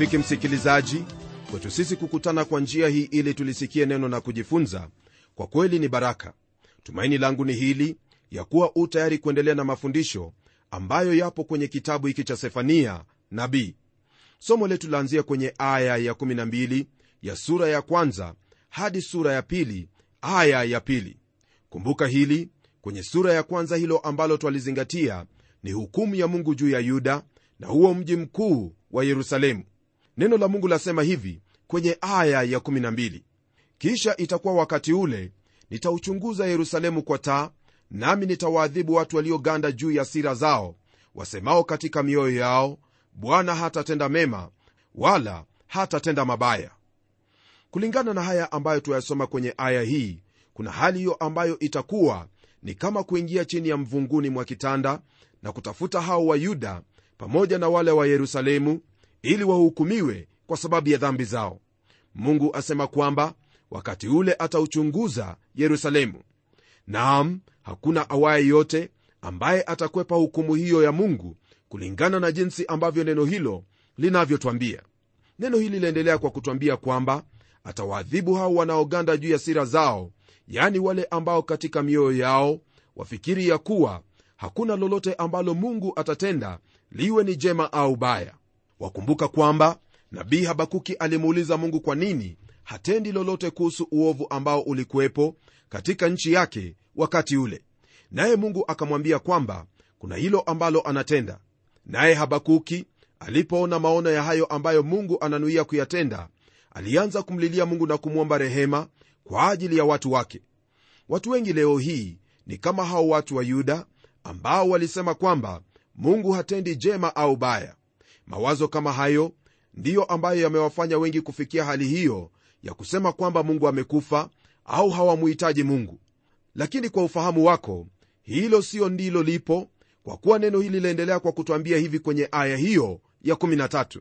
rafiki msikilizaji kwetu sisi kukutana kwa njia hii ili tulisikie neno na kujifunza kwa kweli ni baraka. Tumaini langu ni hili ya kuwa u tayari kuendelea na mafundisho ambayo yapo kwenye kitabu hiki cha sefania nabii. Somo letu laanzia kwenye aya ya 12 ya sura ya kwanza hadi sura ya pili aya ya pili. Kumbuka hili kwenye sura ya kwanza hilo ambalo twalizingatia ni hukumu ya mungu juu ya yuda na huo mji mkuu wa yerusalemu neno la mungu lasema hivi kwenye aya ya 12 kisha itakuwa wakati ule nitauchunguza yerusalemu kwa taa nami nitawaadhibu watu walioganda juu ya sira zao wasemao katika mioyo yao bwana hatatenda mema wala hatatenda mabaya. Kulingana na haya ambayo tuyasoma kwenye aya hii kuna hali hiyo ambayo itakuwa ni kama kuingia chini ya mvunguni mwa kitanda na kutafuta hao wa yuda pamoja na wale wa yerusalemu ili wahukumiwe kwa sababu ya dhambi zao. Mungu asema kwamba wakati ule atauchunguza yerusalemu. Naam hakuna awaye yote ambaye atakwepa hukumu hiyo ya mungu kulingana na jinsi ambavyo neno hilo linavyotwambia. Neno hili liendelea kwa kutwambia kwamba atawaadhibu hao wanaoganda juu ya sira zao yaani wale ambao katika mioyo yao wafikiri ya kuwa hakuna lolote ambalo mungu atatenda liwe ni jema au baya wakumbuka kwamba nabii habakuki alimuuliza mungu kwa nini hatendi lolote kuhusu uovu ambao ulikuwepo katika nchi yake wakati ule? Naye mungu akamwambia kwamba kuna hilo ambalo anatenda. Naye habakuki alipoona maono ya hayo ambayo mungu ananuia kuyatenda alianza kumlilia mungu na kumwomba rehema kwa ajili ya watu wake. Watu wengi leo hii ni kama hao watu wa yuda ambao walisema kwamba mungu hatendi jema au baya mawazo kama hayo ndiyo ambayo yamewafanya wengi kufikia hali hiyo ya kusema kwamba mungu amekufa au hawamuhitaji mungu. Lakini kwa ufahamu wako hilo siyo ndilo lipo kwa kuwa neno hili linaendelea kwa kutwambia hivi kwenye aya hiyo ya 13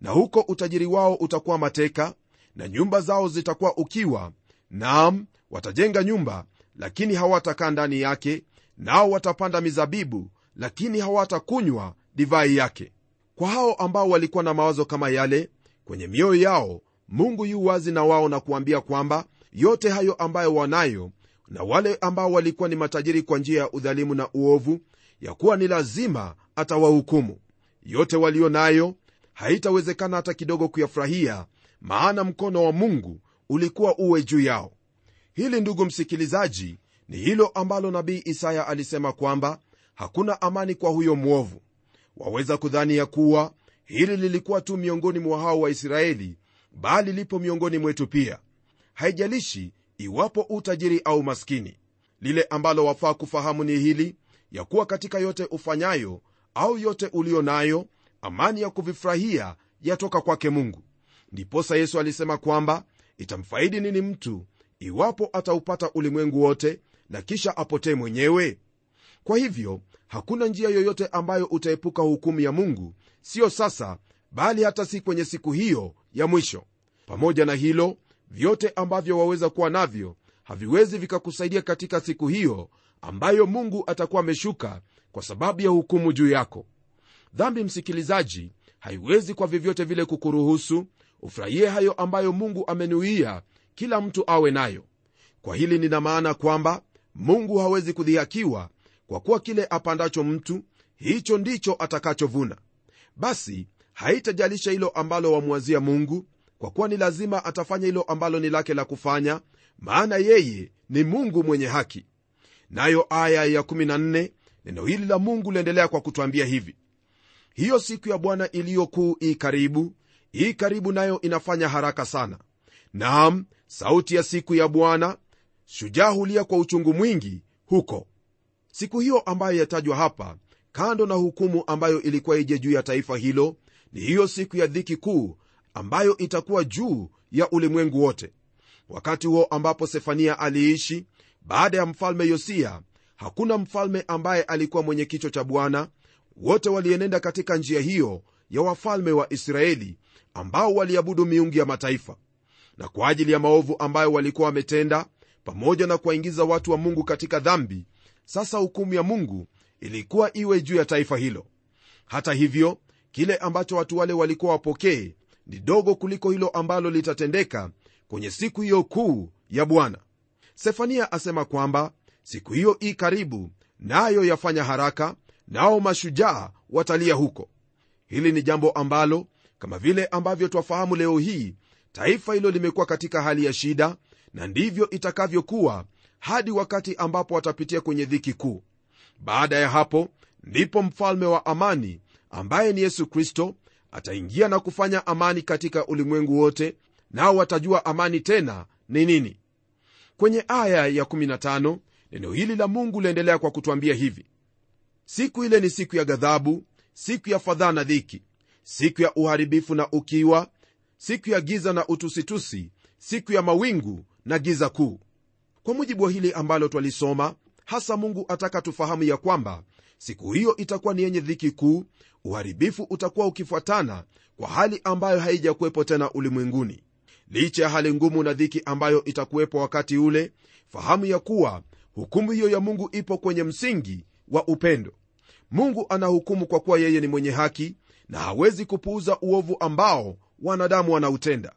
na huko utajiri wao utakuwa mateka na nyumba zao zitakuwa ukiwa naam watajenga nyumba lakini hawatakaa ndani yake nao watapanda mizabibu lakini hawatakunywa divai yake kwa hao ambao walikuwa na mawazo kama yale kwenye mioyo yao mungu yu wazi na wao na kuambia kwamba yote hayo ambayo wanayo na wale ambao walikuwa ni matajiri kwa njia ya udhalimu na uovu ya kuwa ni lazima atawahukumu. Yote walio nayo haitawezekana hata kidogo kuyafurahia maana mkono wa mungu ulikuwa uwe juu yao. Hili ndugu msikilizaji ni hilo ambalo nabii isaya alisema kwamba hakuna amani kwa huyo mwovu waweza kudhani ya kuwa hili lilikuwa tu miongoni mwa hao waisraeli bali lipo miongoni mwetu pia. Haijalishi iwapo utajiri au maskini. Lile ambalo wafaa kufahamu ni hili ya kuwa katika yote ufanyayo au yote ulio nayo amani ya kuvifurahia yatoka kwake mungu. Ndiposa yesu alisema kwamba itamfaidi nini mtu iwapo ataupata ulimwengu wote na kisha apotee mwenyewe? Kwa hivyo hakuna njia yoyote ambayo utaepuka hukumu ya mungu siyo sasa bali hata si kwenye siku hiyo ya mwisho. Pamoja na hilo vyote ambavyo waweza kuwa navyo haviwezi vikakusaidia katika siku hiyo ambayo mungu atakuwa ameshuka kwa sababu ya hukumu juu yako. Dhambi msikilizaji haiwezi kwa vyovyote vile kukuruhusu ufurahie hayo ambayo mungu amenuia kila mtu awe nayo. Kwa hili nina maana kwamba mungu hawezi kudhihakiwa kwa kuwa kile apandacho mtu hicho ndicho atakachovuna. Basi haitajalisha hilo ambalo wamwazia mungu kwa kuwa ni lazima atafanya hilo ambalo ni lake la kufanya maana yeye ni mungu mwenye haki. Nayo aya ya 14 neno hili la mungu liendelea kwa kutwambia hivi. Hiyo siku ya bwana iliyokuu ii karibu ii karibu nayo inafanya haraka sana. Naam sauti ya siku ya bwana shujaa hulia kwa uchungu mwingi huko siku hiyo ambayo yatajwa hapa kando na hukumu ambayo ilikuwa ije juu ya taifa hilo ni hiyo siku ya dhiki kuu ambayo itakuwa juu ya ulimwengu wote. Wakati huo ambapo sefania aliishi baada ya mfalme yosia hakuna mfalme ambaye alikuwa mwenye kichwa cha bwana. Wote walienenda katika njia hiyo ya wafalme wa israeli ambao waliabudu miungu ya mataifa. Na kwa ajili ya maovu ambayo walikuwa wametenda pamoja na kuwaingiza watu wa mungu katika dhambi sasa hukumu ya mungu ilikuwa iwe juu ya taifa hilo. Hata hivyo kile ambacho watu wale walikuwa wapokee ni dogo kuliko hilo ambalo litatendeka kwenye siku hiyo kuu ya bwana. Sefania asema kwamba siku hiyo i karibu nayo na yafanya haraka nao mashujaa watalia huko. Hili ni jambo ambalo kama vile ambavyo twafahamu leo hii taifa hilo limekuwa katika hali ya shida na ndivyo itakavyokuwa hadi wakati ambapo watapitia kwenye dhiki kuu. Baada ya hapo ndipo mfalme wa amani ambaye ni yesu kristo ataingia na kufanya amani katika ulimwengu wote nao watajua amani tena ni nini. Kwenye aya ya 15 neno hili la mungu liendelea kwa kutwambia hivi. Siku ile ni siku ya ghadhabu siku ya fadhaa na dhiki siku ya uharibifu na ukiwa siku ya giza na utusitusi siku ya mawingu na giza kuu kwa mujibu wa hili ambalo twalisoma hasa mungu ataka tufahamu ya kwamba siku hiyo itakuwa ni yenye dhiki kuu uharibifu utakuwa ukifuatana kwa hali ambayo haijakuwepo tena ulimwenguni. Licha ya hali ngumu na dhiki ambayo itakuwepo wakati ule fahamu ya kuwa hukumu hiyo ya mungu ipo kwenye msingi wa upendo. Mungu anahukumu kwa kuwa yeye ni mwenye haki na hawezi kupuuza uovu ambao wanadamu wanautenda.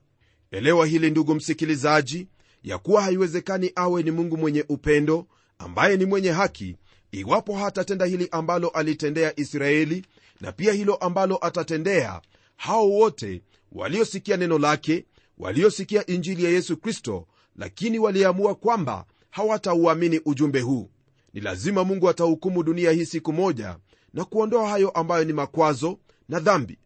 Elewa hili ndugu msikilizaji ya kuwa haiwezekani awe ni mungu mwenye upendo ambaye ni mwenye haki iwapo hatatenda hili ambalo alitendea israeli na pia hilo ambalo atatendea hao wote waliosikia neno lake waliosikia injili ya yesu kristo lakini waliamua kwamba hawatauamini ujumbe huu. Ni lazima mungu atahukumu dunia hii siku moja na kuondoa hayo ambayo ni makwazo na dhambi.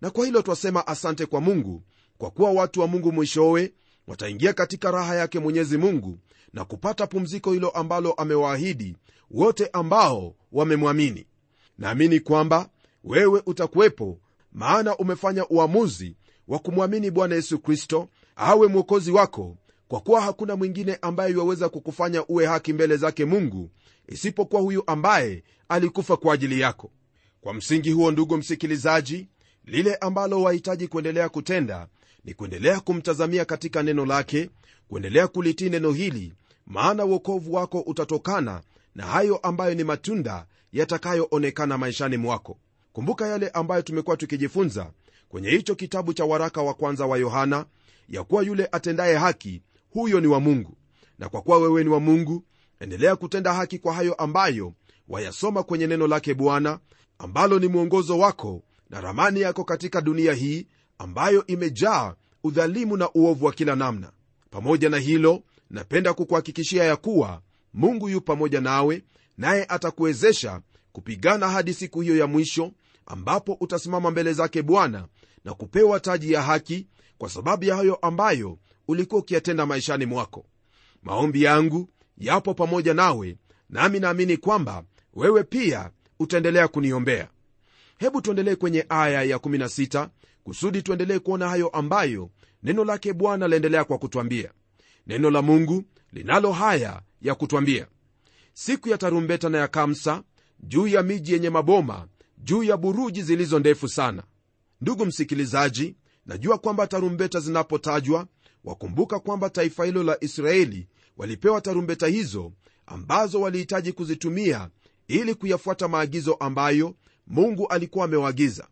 Na kwa hilo twasema asante kwa mungu kwa kuwa watu wa mungu mwishowe wataingia katika raha yake mwenyezi mungu na kupata pumziko hilo ambalo amewaahidi wote ambao wamemwamini. Naamini kwamba wewe utakuwepo maana umefanya uamuzi wa kumwamini bwana yesu kristo awe mwokozi wako kwa kuwa hakuna mwingine ambaye iwaweza kukufanya uwe haki mbele zake mungu isipokuwa huyu ambaye alikufa kwa ajili yako. Kwa msingi huo ndugu msikilizaji lile ambalo wahitaji kuendelea kutenda ni kuendelea kumtazamia katika neno lake kuendelea kulitii neno hili maana uokovu wako utatokana na hayo ambayo ni matunda yatakayoonekana maishani mwako. Kumbuka yale ambayo tumekuwa tukijifunza kwenye hicho kitabu cha waraka wa kwanza wa yohana ya kuwa yule atendaye haki huyo ni wa mungu. Na kwa kuwa wewe ni wa mungu endelea kutenda haki kwa hayo ambayo wayasoma kwenye neno lake bwana ambalo ni mwongozo wako na ramani yako katika dunia hii ambayo imejaa udhalimu na uovu wa kila namna. Pamoja na hilo napenda kukuhakikishia ya kuwa mungu yu pamoja nawe naye atakuwezesha kupigana hadi siku hiyo ya mwisho ambapo utasimama mbele zake bwana na kupewa taji ya haki kwa sababu ya hayo ambayo ulikuwa ukiyatenda maishani mwako. Maombi yangu yapo pamoja nawe nami naamini kwamba wewe pia utaendelea kuniombea hebu tuendelee kwenye aya ya16 kusudi tuendelee kuona hayo ambayo neno lake bwana laendelea kwa kutwambia. Neno la mungu linalo haya ya kutwambia. Siku ya tarumbeta na ya kamsa juu ya miji yenye maboma juu ya buruji zilizo ndefu sana. Ndugu msikilizaji najua kwamba tarumbeta zinapotajwa wakumbuka kwamba taifa hilo la israeli walipewa tarumbeta hizo ambazo walihitaji kuzitumia ili kuyafuata maagizo ambayo mungu alikuwa amewaagiza.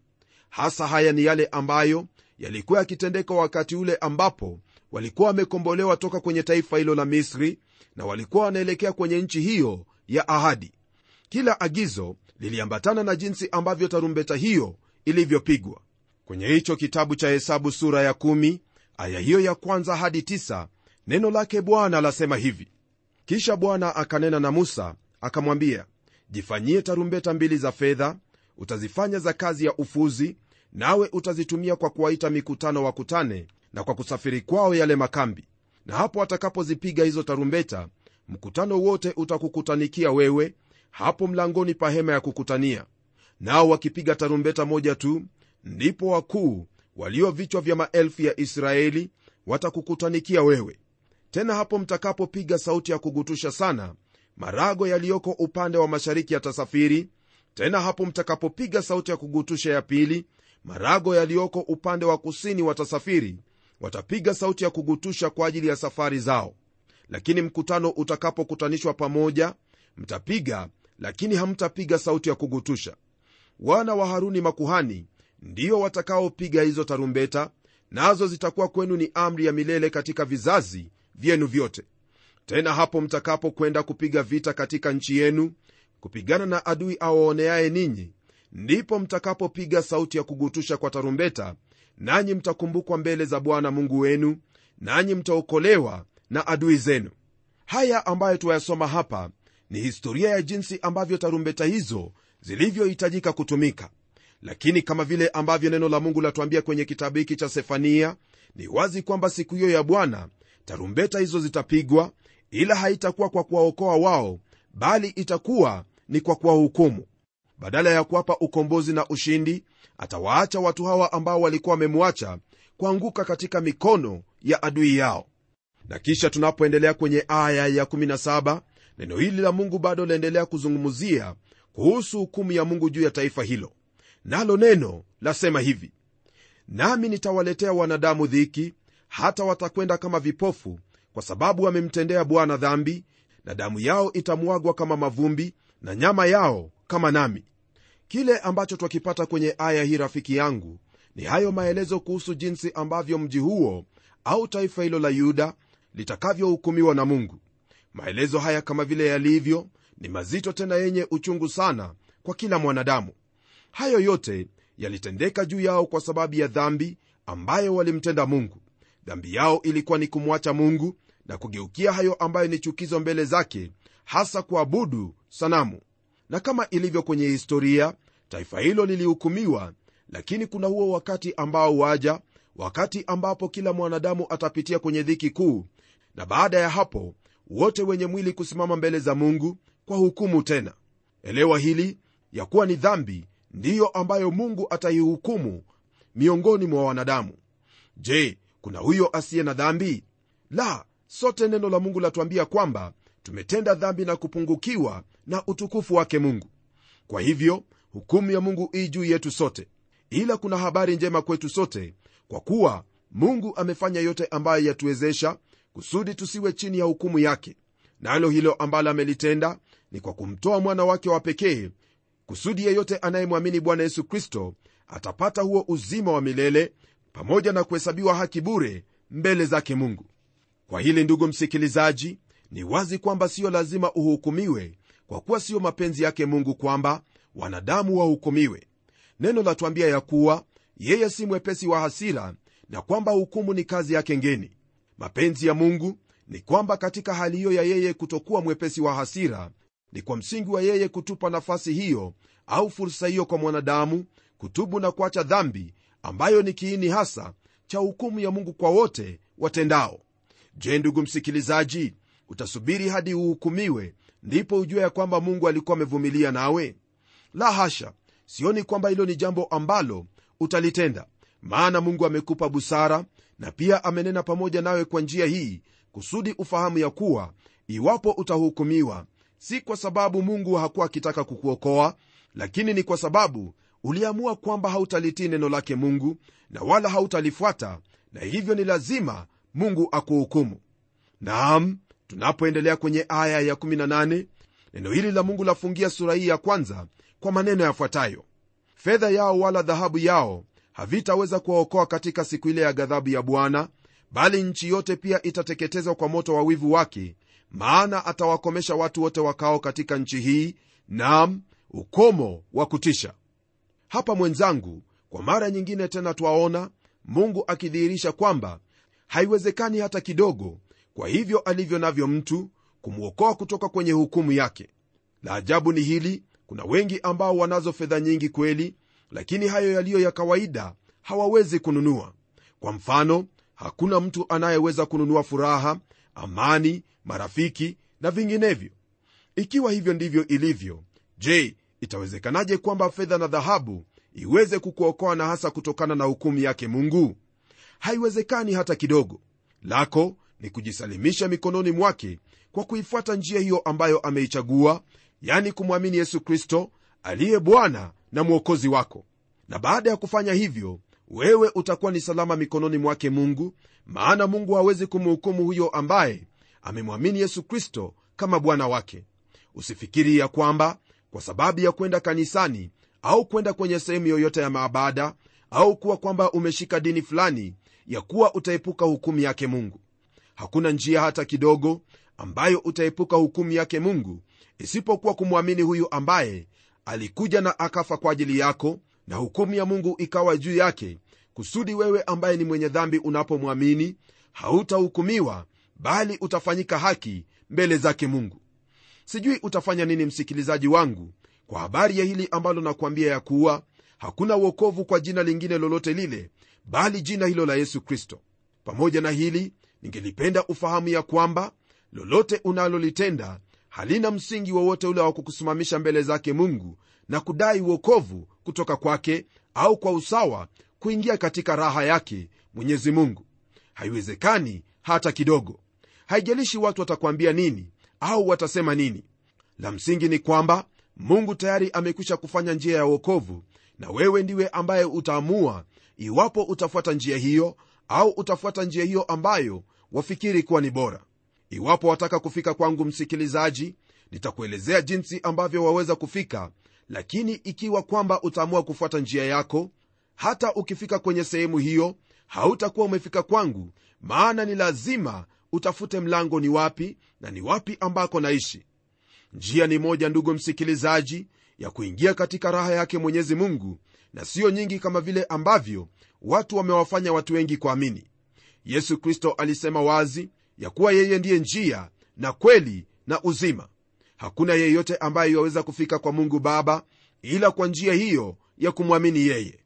Hasa haya ni yale ambayo yalikuwa yakitendeka wakati ule ambapo walikuwa wamekombolewa toka kwenye taifa hilo la misri na walikuwa wanaelekea kwenye nchi hiyo ya ahadi. Kila agizo liliambatana na jinsi ambavyo tarumbeta hiyo ilivyopigwa. Kwenye hicho kitabu cha hesabu sura ya 1 aya hiyo ya kwanza hadi 9 neno lake bwana lasema hivi. Kisha bwana akanena na musa akamwambia jifanyie tarumbeta mbili za fedha utazifanya za kazi ya ufuzi nawe utazitumia kwa kuwaita mikutano wakutane na kwa kusafiri kwao yale makambi. Na hapo atakapozipiga hizo tarumbeta mkutano wote utakukutanikia wewe hapo mlangoni pa hema ya kukutania. Nao wakipiga tarumbeta moja tu ndipo wakuu walio vichwa vya maelfu ya israeli watakukutanikia wewe. Tena hapo mtakapopiga sauti ya kugutusha sana marago yaliyoko upande wa mashariki yatasafiri tena hapo mtakapopiga sauti ya kugutusha ya pili marago yaliyoko upande wa kusini watasafiri. Watapiga sauti ya kugutusha kwa ajili ya safari zao. Lakini mkutano utakapokutanishwa pamoja mtapiga lakini hamtapiga sauti ya kugutusha. Wana wa haruni makuhani ndio watakaopiga hizo tarumbeta nazo zitakuwa kwenu ni amri ya milele katika vizazi vyenu vyote. Tena hapo mtakapokwenda kupiga vita katika nchi yenu kupigana na adui awaoneaye ninyi ndipo mtakapopiga sauti ya kugutusha kwa tarumbeta nanyi mtakumbukwa mbele za bwana mungu wenu nanyi mtaokolewa na adui zenu. Haya ambayo tuwayasoma hapa ni historia ya jinsi ambavyo tarumbeta hizo zilivyohitajika kutumika. Lakini kama vile ambavyo neno la mungu latuambia kwenye kitabu hiki cha sefania ni wazi kwamba siku hiyo ya bwana tarumbeta hizo zitapigwa ila haitakuwa kwa kuwaokoa wao bali itakuwa ni kwa kuwahukumu. Badala ya kuwapa ukombozi na ushindi atawaacha watu hawa ambao walikuwa wamemwacha kuanguka katika mikono ya adui yao. Na kisha tunapoendelea kwenye aya ya 17 neno hili la mungu bado laendelea kuzungumzia kuhusu hukumu ya mungu juu ya taifa hilo. Nalo neno lasema hivi nami nitawaletea wanadamu dhiki hata watakwenda kama vipofu kwa sababu wamemtendea bwana dhambi na damu yao itamwagwa kama mavumbi na nyama yao kama nami. Kile ambacho twakipata kwenye aya hii rafiki yangu ni hayo maelezo kuhusu jinsi ambavyo mji huo au taifa hilo la yuda litakavyohukumiwa na mungu. Maelezo haya kama vile yalivyo ni mazito tena yenye uchungu sana kwa kila mwanadamu. Hayo yote yalitendeka juu yao kwa sababu ya dhambi ambayo walimtenda mungu. Dhambi yao ilikuwa ni kumwacha mungu na kugeukia hayo ambayo ni chukizo mbele zake hasa kuabudu sanamu. Na kama ilivyo kwenye historia taifa hilo lilihukumiwa lakini kuna huo wakati ambao waja wakati ambapo kila mwanadamu atapitia kwenye dhiki kuu na baada ya hapo wote wenye mwili kusimama mbele za mungu kwa hukumu tena. Elewa hili ya kuwa ni dhambi ndiyo ambayo mungu ataihukumu miongoni mwa wanadamu. Je kuna huyo asiye na dhambi? La sote neno la mungu latuambia kwamba tumetenda dhambi na kupungukiwa na utukufu wake mungu. Kwa hivyo hukumu ya mungu ii juu yetu sote. Ila kuna habari njema kwetu sote kwa kuwa mungu amefanya yote ambayo yatuwezesha kusudi tusiwe chini ya hukumu yake. Nalo na hilo ambalo amelitenda ni kwa kumtoa mwana wake wa pekee kusudi yeyote anayemwamini bwana yesu kristo atapata huo uzima wa milele pamoja na kuhesabiwa haki bure mbele zake mungu. Kwa hili ndugu msikilizaji ni wazi kwamba siyo lazima uhukumiwe kwa kuwa siyo mapenzi yake mungu kwamba wanadamu wahukumiwe. Neno latuambia ya kuwa yeye si mwepesi wa hasira na kwamba hukumu ni kazi yake ngeni. Mapenzi ya mungu ni kwamba katika hali hiyo ya yeye kutokuwa mwepesi wa hasira ni kwa msingi wa yeye kutupa nafasi hiyo au fursa hiyo kwa mwanadamu kutubu na kuacha dhambi ambayo ni kiini hasa cha hukumu ya mungu kwa wote watendao. Je ndugu msikilizaji utasubiri hadi uhukumiwe ndipo ujue ya kwamba mungu alikuwa amevumilia nawe? La hasha! Sioni kwamba hilo ni jambo ambalo utalitenda. Maana mungu amekupa busara na pia amenena pamoja nawe kwa njia hii kusudi ufahamu ya kuwa iwapo utahukumiwa si kwa sababu mungu hakuwa akitaka kukuokoa lakini ni kwa sababu uliamua kwamba hautalitii neno lake mungu na wala hautalifuata na hivyo ni lazima mungu akuhukumu. Naam tunapoendelea kwenye aya ya 18 neno hili la mungu lafungia sura hii ya kwanza kwa maneno yafuatayo. Fedha yao wala dhahabu yao havitaweza kuwaokoa katika siku ile ya ghadhabu ya bwana bali nchi yote pia itateketezwa kwa moto wa wivu wake maana atawakomesha watu wote wakao katika nchi hii nam ukomo wa kutisha. Hapa mwenzangu kwa mara nyingine tena twaona mungu akidhihirisha kwamba haiwezekani hata kidogo kwa hivyo alivyo navyo mtu kumwokoa kutoka kwenye hukumu yake. La ajabu ni hili kuna wengi ambao wanazo fedha nyingi kweli lakini hayo yaliyo ya kawaida hawawezi kununua. Kwa mfano hakuna mtu anayeweza kununua furaha amani marafiki na vinginevyo. Ikiwa hivyo ndivyo ilivyo je itawezekanaje kwamba fedha na dhahabu iweze kukuokoa na hasa kutokana na hukumu yake mungu? Haiwezekani hata kidogo. Lako ni kujisalimisha mikononi mwake kwa kuifuata njia hiyo ambayo ameichagua yani kumwamini yesu kristo aliye bwana na mwokozi wako. Na baada ya kufanya hivyo wewe utakuwa ni salama mikononi mwake mungu maana mungu hawezi kumhukumu huyo ambaye amemwamini yesu kristo kama bwana wake. Usifikiri ya kwamba kwa sababu ya kwenda kanisani au kwenda kwenye sehemu yoyote ya maabada au kuwa kwamba umeshika dini fulani ya kuwa utaepuka hukumu yake mungu hakuna njia hata kidogo ambayo utaepuka hukumu yake mungu isipokuwa kumwamini huyu ambaye alikuja na akafa kwa ajili yako na hukumu ya mungu ikawa juu yake kusudi wewe ambaye ni mwenye dhambi unapomwamini hautahukumiwa bali utafanyika haki mbele zake mungu. Sijui utafanya nini msikilizaji wangu kwa habari ya hili ambalo nakuambia ya kuwa hakuna uokovu kwa jina lingine lolote lile bali jina hilo la yesu kristo. Pamoja na hili ningelipenda ufahamu ya kwamba lolote unalolitenda halina msingi wowote ule wa kukusimamisha mbele zake mungu na kudai uokovu kutoka kwake au kwa usawa kuingia katika raha yake mwenyezi mungu. Haiwezekani hata kidogo. Haijalishi watu watakwambia nini au watasema nini. La msingi ni kwamba mungu tayari amekwisha kufanya njia ya uokovu na wewe ndiwe ambaye utaamua iwapo utafuata njia hiyo au utafuata njia hiyo ambayo wafikiri kuwa ni bora. Iwapo wataka kufika kwangu msikilizaji nitakuelezea jinsi ambavyo waweza kufika lakini ikiwa kwamba utaamua kufuata njia yako hata ukifika kwenye sehemu hiyo hautakuwa umefika kwangu maana ni lazima utafute mlango ni wapi na ni wapi ambako naishi. Njia ni moja ndugu msikilizaji ya kuingia katika raha yake mwenyezi mungu na siyo nyingi kama vile ambavyo watu wamewafanya watu wengi kuamini yesu kristo alisema wazi ya kuwa yeye ndiye njia na kweli na uzima. Hakuna yeyote ambaye yaweza kufika kwa mungu baba ila kwa njia hiyo ya kumwamini yeye.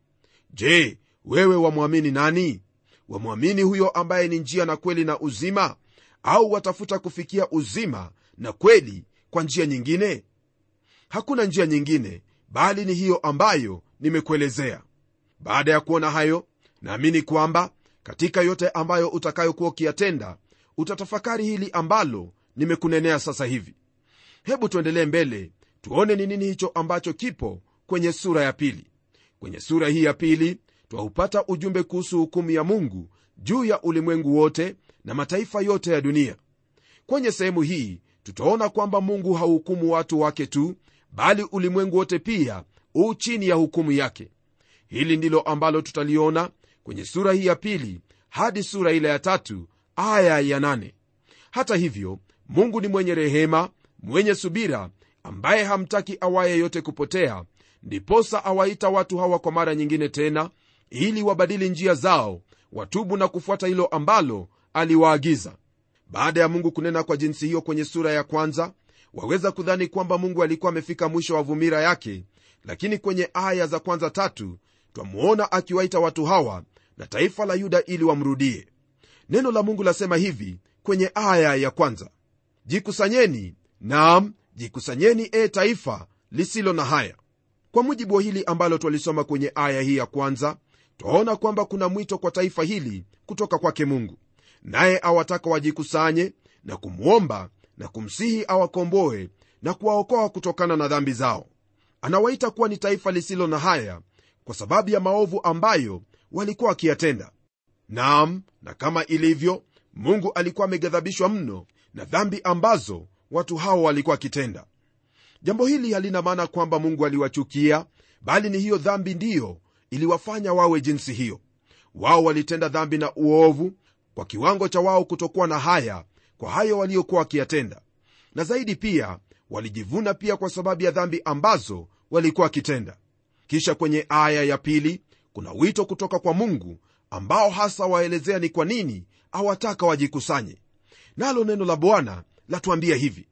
Je wewe wamwamini nani? Wamwamini huyo ambaye ni njia na kweli na uzima? Au watafuta kufikia uzima na kweli kwa njia nyingine? Hakuna njia nyingine bali ni hiyo ambayo nimekuelezea. Baada ya kuona hayo naamini kwamba katika yote ambayo utakayokuwa ukiyatenda utatafakari hili ambalo nimekunenea sasa hivi. Hebu tuendelee mbele tuone ni nini hicho ambacho kipo kwenye sura ya pili. Kwenye sura hii ya pili twaupata ujumbe kuhusu hukumu ya mungu juu ya ulimwengu wote na mataifa yote ya dunia. Kwenye sehemu hii tutaona kwamba mungu hauhukumu watu wake tu bali ulimwengu wote pia huu chini ya hukumu yake. Hili ndilo ambalo tutaliona kwenye sura hii ya pili hadi sura ile ya tatu aya ya nane. hata hivyo mungu ni mwenye rehema mwenye subira ambaye hamtaki awaye yote kupotea ndiposa awaita watu hawa kwa mara nyingine tena ili wabadili njia zao watubu na kufuata hilo ambalo aliwaagiza baada ya mungu kunena kwa jinsi hiyo kwenye sura ya kwanza waweza kudhani kwamba mungu alikuwa amefika mwisho wa vumira yake lakini kwenye aya za kwanza tatu twamuona akiwaita watu hawa na taifa la yuda ili wamrudie. Neno la mungu lasema hivi kwenye aya ya kwanza. Jikusanyeni nam jikusanyeni e taifa lisilo na haya. Kwa mujibu wa hili ambalo twalisoma kwenye aya hii ya kwanza twaona kwamba kuna mwito kwa taifa hili kutoka kwake mungu. Naye awataka wajikusanye na kumwomba na kumsihi awakomboe na kuwaokoa kutokana na dhambi zao. Anawaita kuwa ni taifa lisilo na haya kwa sababu ya maovu ambayo walikuwa wakiyatenda. Naam na kama ilivyo mungu alikuwa ameghadhabishwa mno na dhambi ambazo watu hao walikuwa wakitenda. Jambo hili halina maana kwamba mungu aliwachukia bali ni hiyo dhambi ndiyo iliwafanya wawe jinsi hiyo. Wao walitenda dhambi na uovu kwa kiwango cha wao kutokuwa na haya kwa hayo waliokuwa wakiyatenda. Na zaidi pia walijivuna pia kwa sababu ya dhambi ambazo walikuwa wakitenda. Kisha kwenye aya ya pili kuna wito kutoka kwa mungu ambao hasa waelezea ni kwa nini awataka wajikusanye. Nalo neno la bwana latuambia hivi.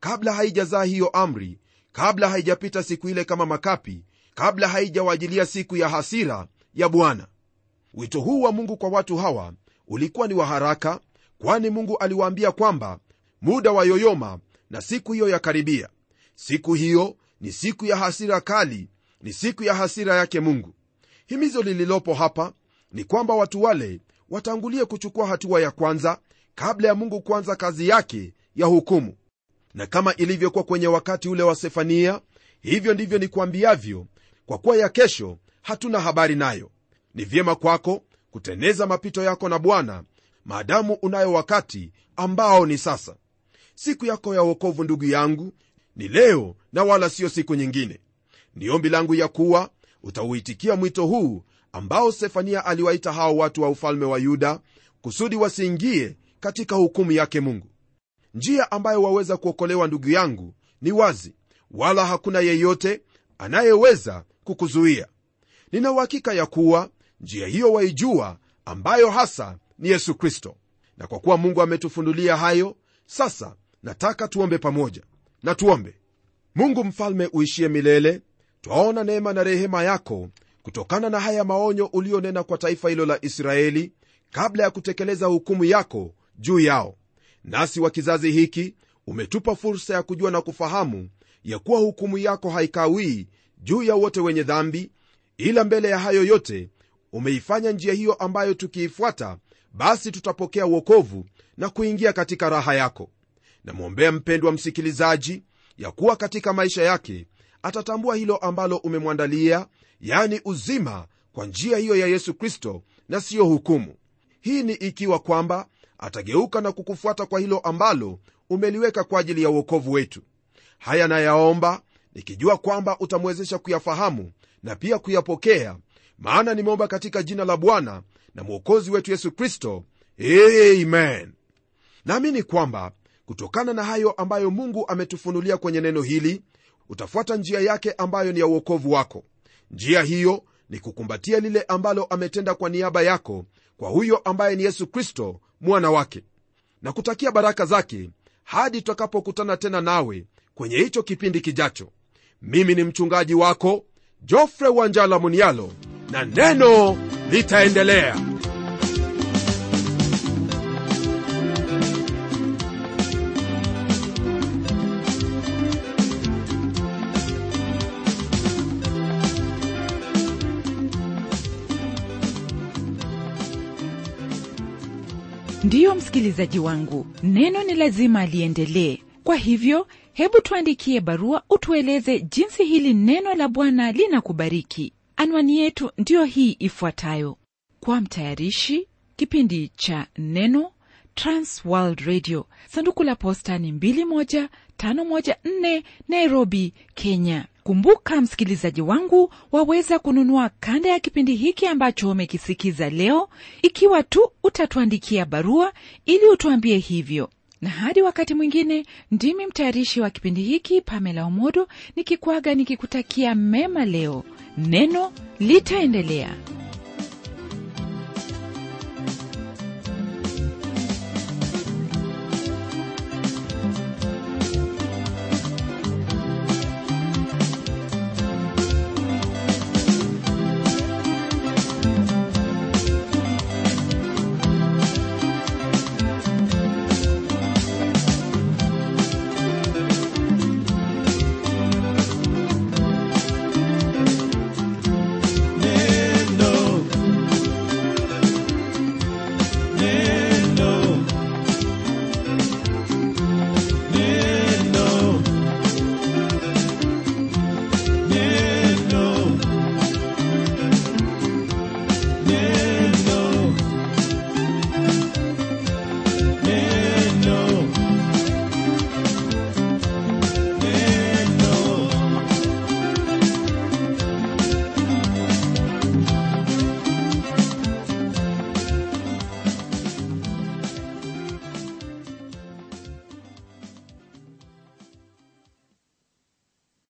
Kabla haijazaa hiyo amri kabla haijapita siku ile kama makapi kabla haijawajilia siku ya hasira ya bwana. Wito huu wa mungu kwa watu hawa ulikuwa ni wa haraka kwani mungu aliwaambia kwamba muda wa yoyoma na siku hiyo yakaribia siku hiyo ni siku ya hasira kali ni siku ya hasira yake mungu himizo lililopo hapa ni kwamba watu wale watangulie kuchukua hatua ya kwanza kabla ya mungu kuanza kazi yake ya hukumu. Na kama ilivyokuwa kwenye wakati ule wa sefania hivyo ndivyo nikuambiavyo kwa kuwa ya kesho hatuna habari nayo. Ni vyema kwako kuteneza mapito yako na bwana maadamu unayo wakati ambao ni sasa. Siku yako ya uokovu ndugu yangu ni leo na wala siyo siku nyingine. Ni ombi langu ya kuwa utauitikia mwito huu ambao sefania aliwaita hao watu wa ufalme wa yuda kusudi wasiingie katika hukumu yake mungu. Njia ambayo waweza kuokolewa ndugu yangu ni wazi wala hakuna yeyote anayeweza kukuzuia. Nina uhakika ya kuwa njia hiyo waijua ambayo hasa ni yesu kristo. Na kwa kuwa mungu ametufundulia hayo sasa nataka tuombe pamoja. Na tuombe. Mungu mfalme uishie milele twaona neema na rehema yako kutokana na haya maonyo ulionena kwa taifa hilo la israeli kabla ya kutekeleza hukumu yako juu yao. Nasi wa kizazi hiki umetupa fursa ya kujua na kufahamu ya kuwa hukumu yako haikawii juu ya wote wenye dhambi ila mbele ya hayo yote umeifanya njia hiyo ambayo tukiifuata basi tutapokea uokovu na kuingia katika raha yako. Namwombea mpendwa msikilizaji ya kuwa katika maisha yake atatambua hilo ambalo umemwandalia yani uzima kwa njia hiyo ya yesu kristo na siyo hukumu. Hii ni ikiwa kwamba atageuka na kukufuata kwa hilo ambalo umeliweka kwa ajili ya uokovu wetu. Haya nayaomba nikijua kwamba utamwezesha kuyafahamu na pia kuyapokea maana nimeomba katika jina la bwana na mwokozi wetu yesu kristo. Amen. Naamini kwamba kutokana na hayo ambayo mungu ametufunulia kwenye neno hili utafuata njia yake ambayo ni ya uokovu wako. Njia hiyo ni kukumbatia lile ambalo ametenda kwa niaba yako kwa huyo ambaye ni yesu kristo mwana wake na kutakia baraka zake hadi tutakapokutana tena nawe kwenye hicho kipindi kijacho. Mimi ni mchungaji wako jofre wanjala munialo na neno litaendelea ndiyo msikilizaji wangu neno ni lazima liendelee. Kwa hivyo hebu tuandikie barua utueleze jinsi hili neno la bwana linakubariki. Anwani yetu ndiyo hii ifuatayo. Kwa mtayarishi kipindi cha neno transworld radio. Sanduku la posta ni 21514 nairobi kenya. Kumbuka msikilizaji wangu waweza kununua kanda ya kipindi hiki ambacho umekisikiza leo. Ikiwa tu utatuandikia barua ili utuambie hivyo. Na hadi wakati mwingine ndimi mtayarishi wa kipindi hiki pamela omodo nikikwaga nikikutakia mema leo. Neno litaendelea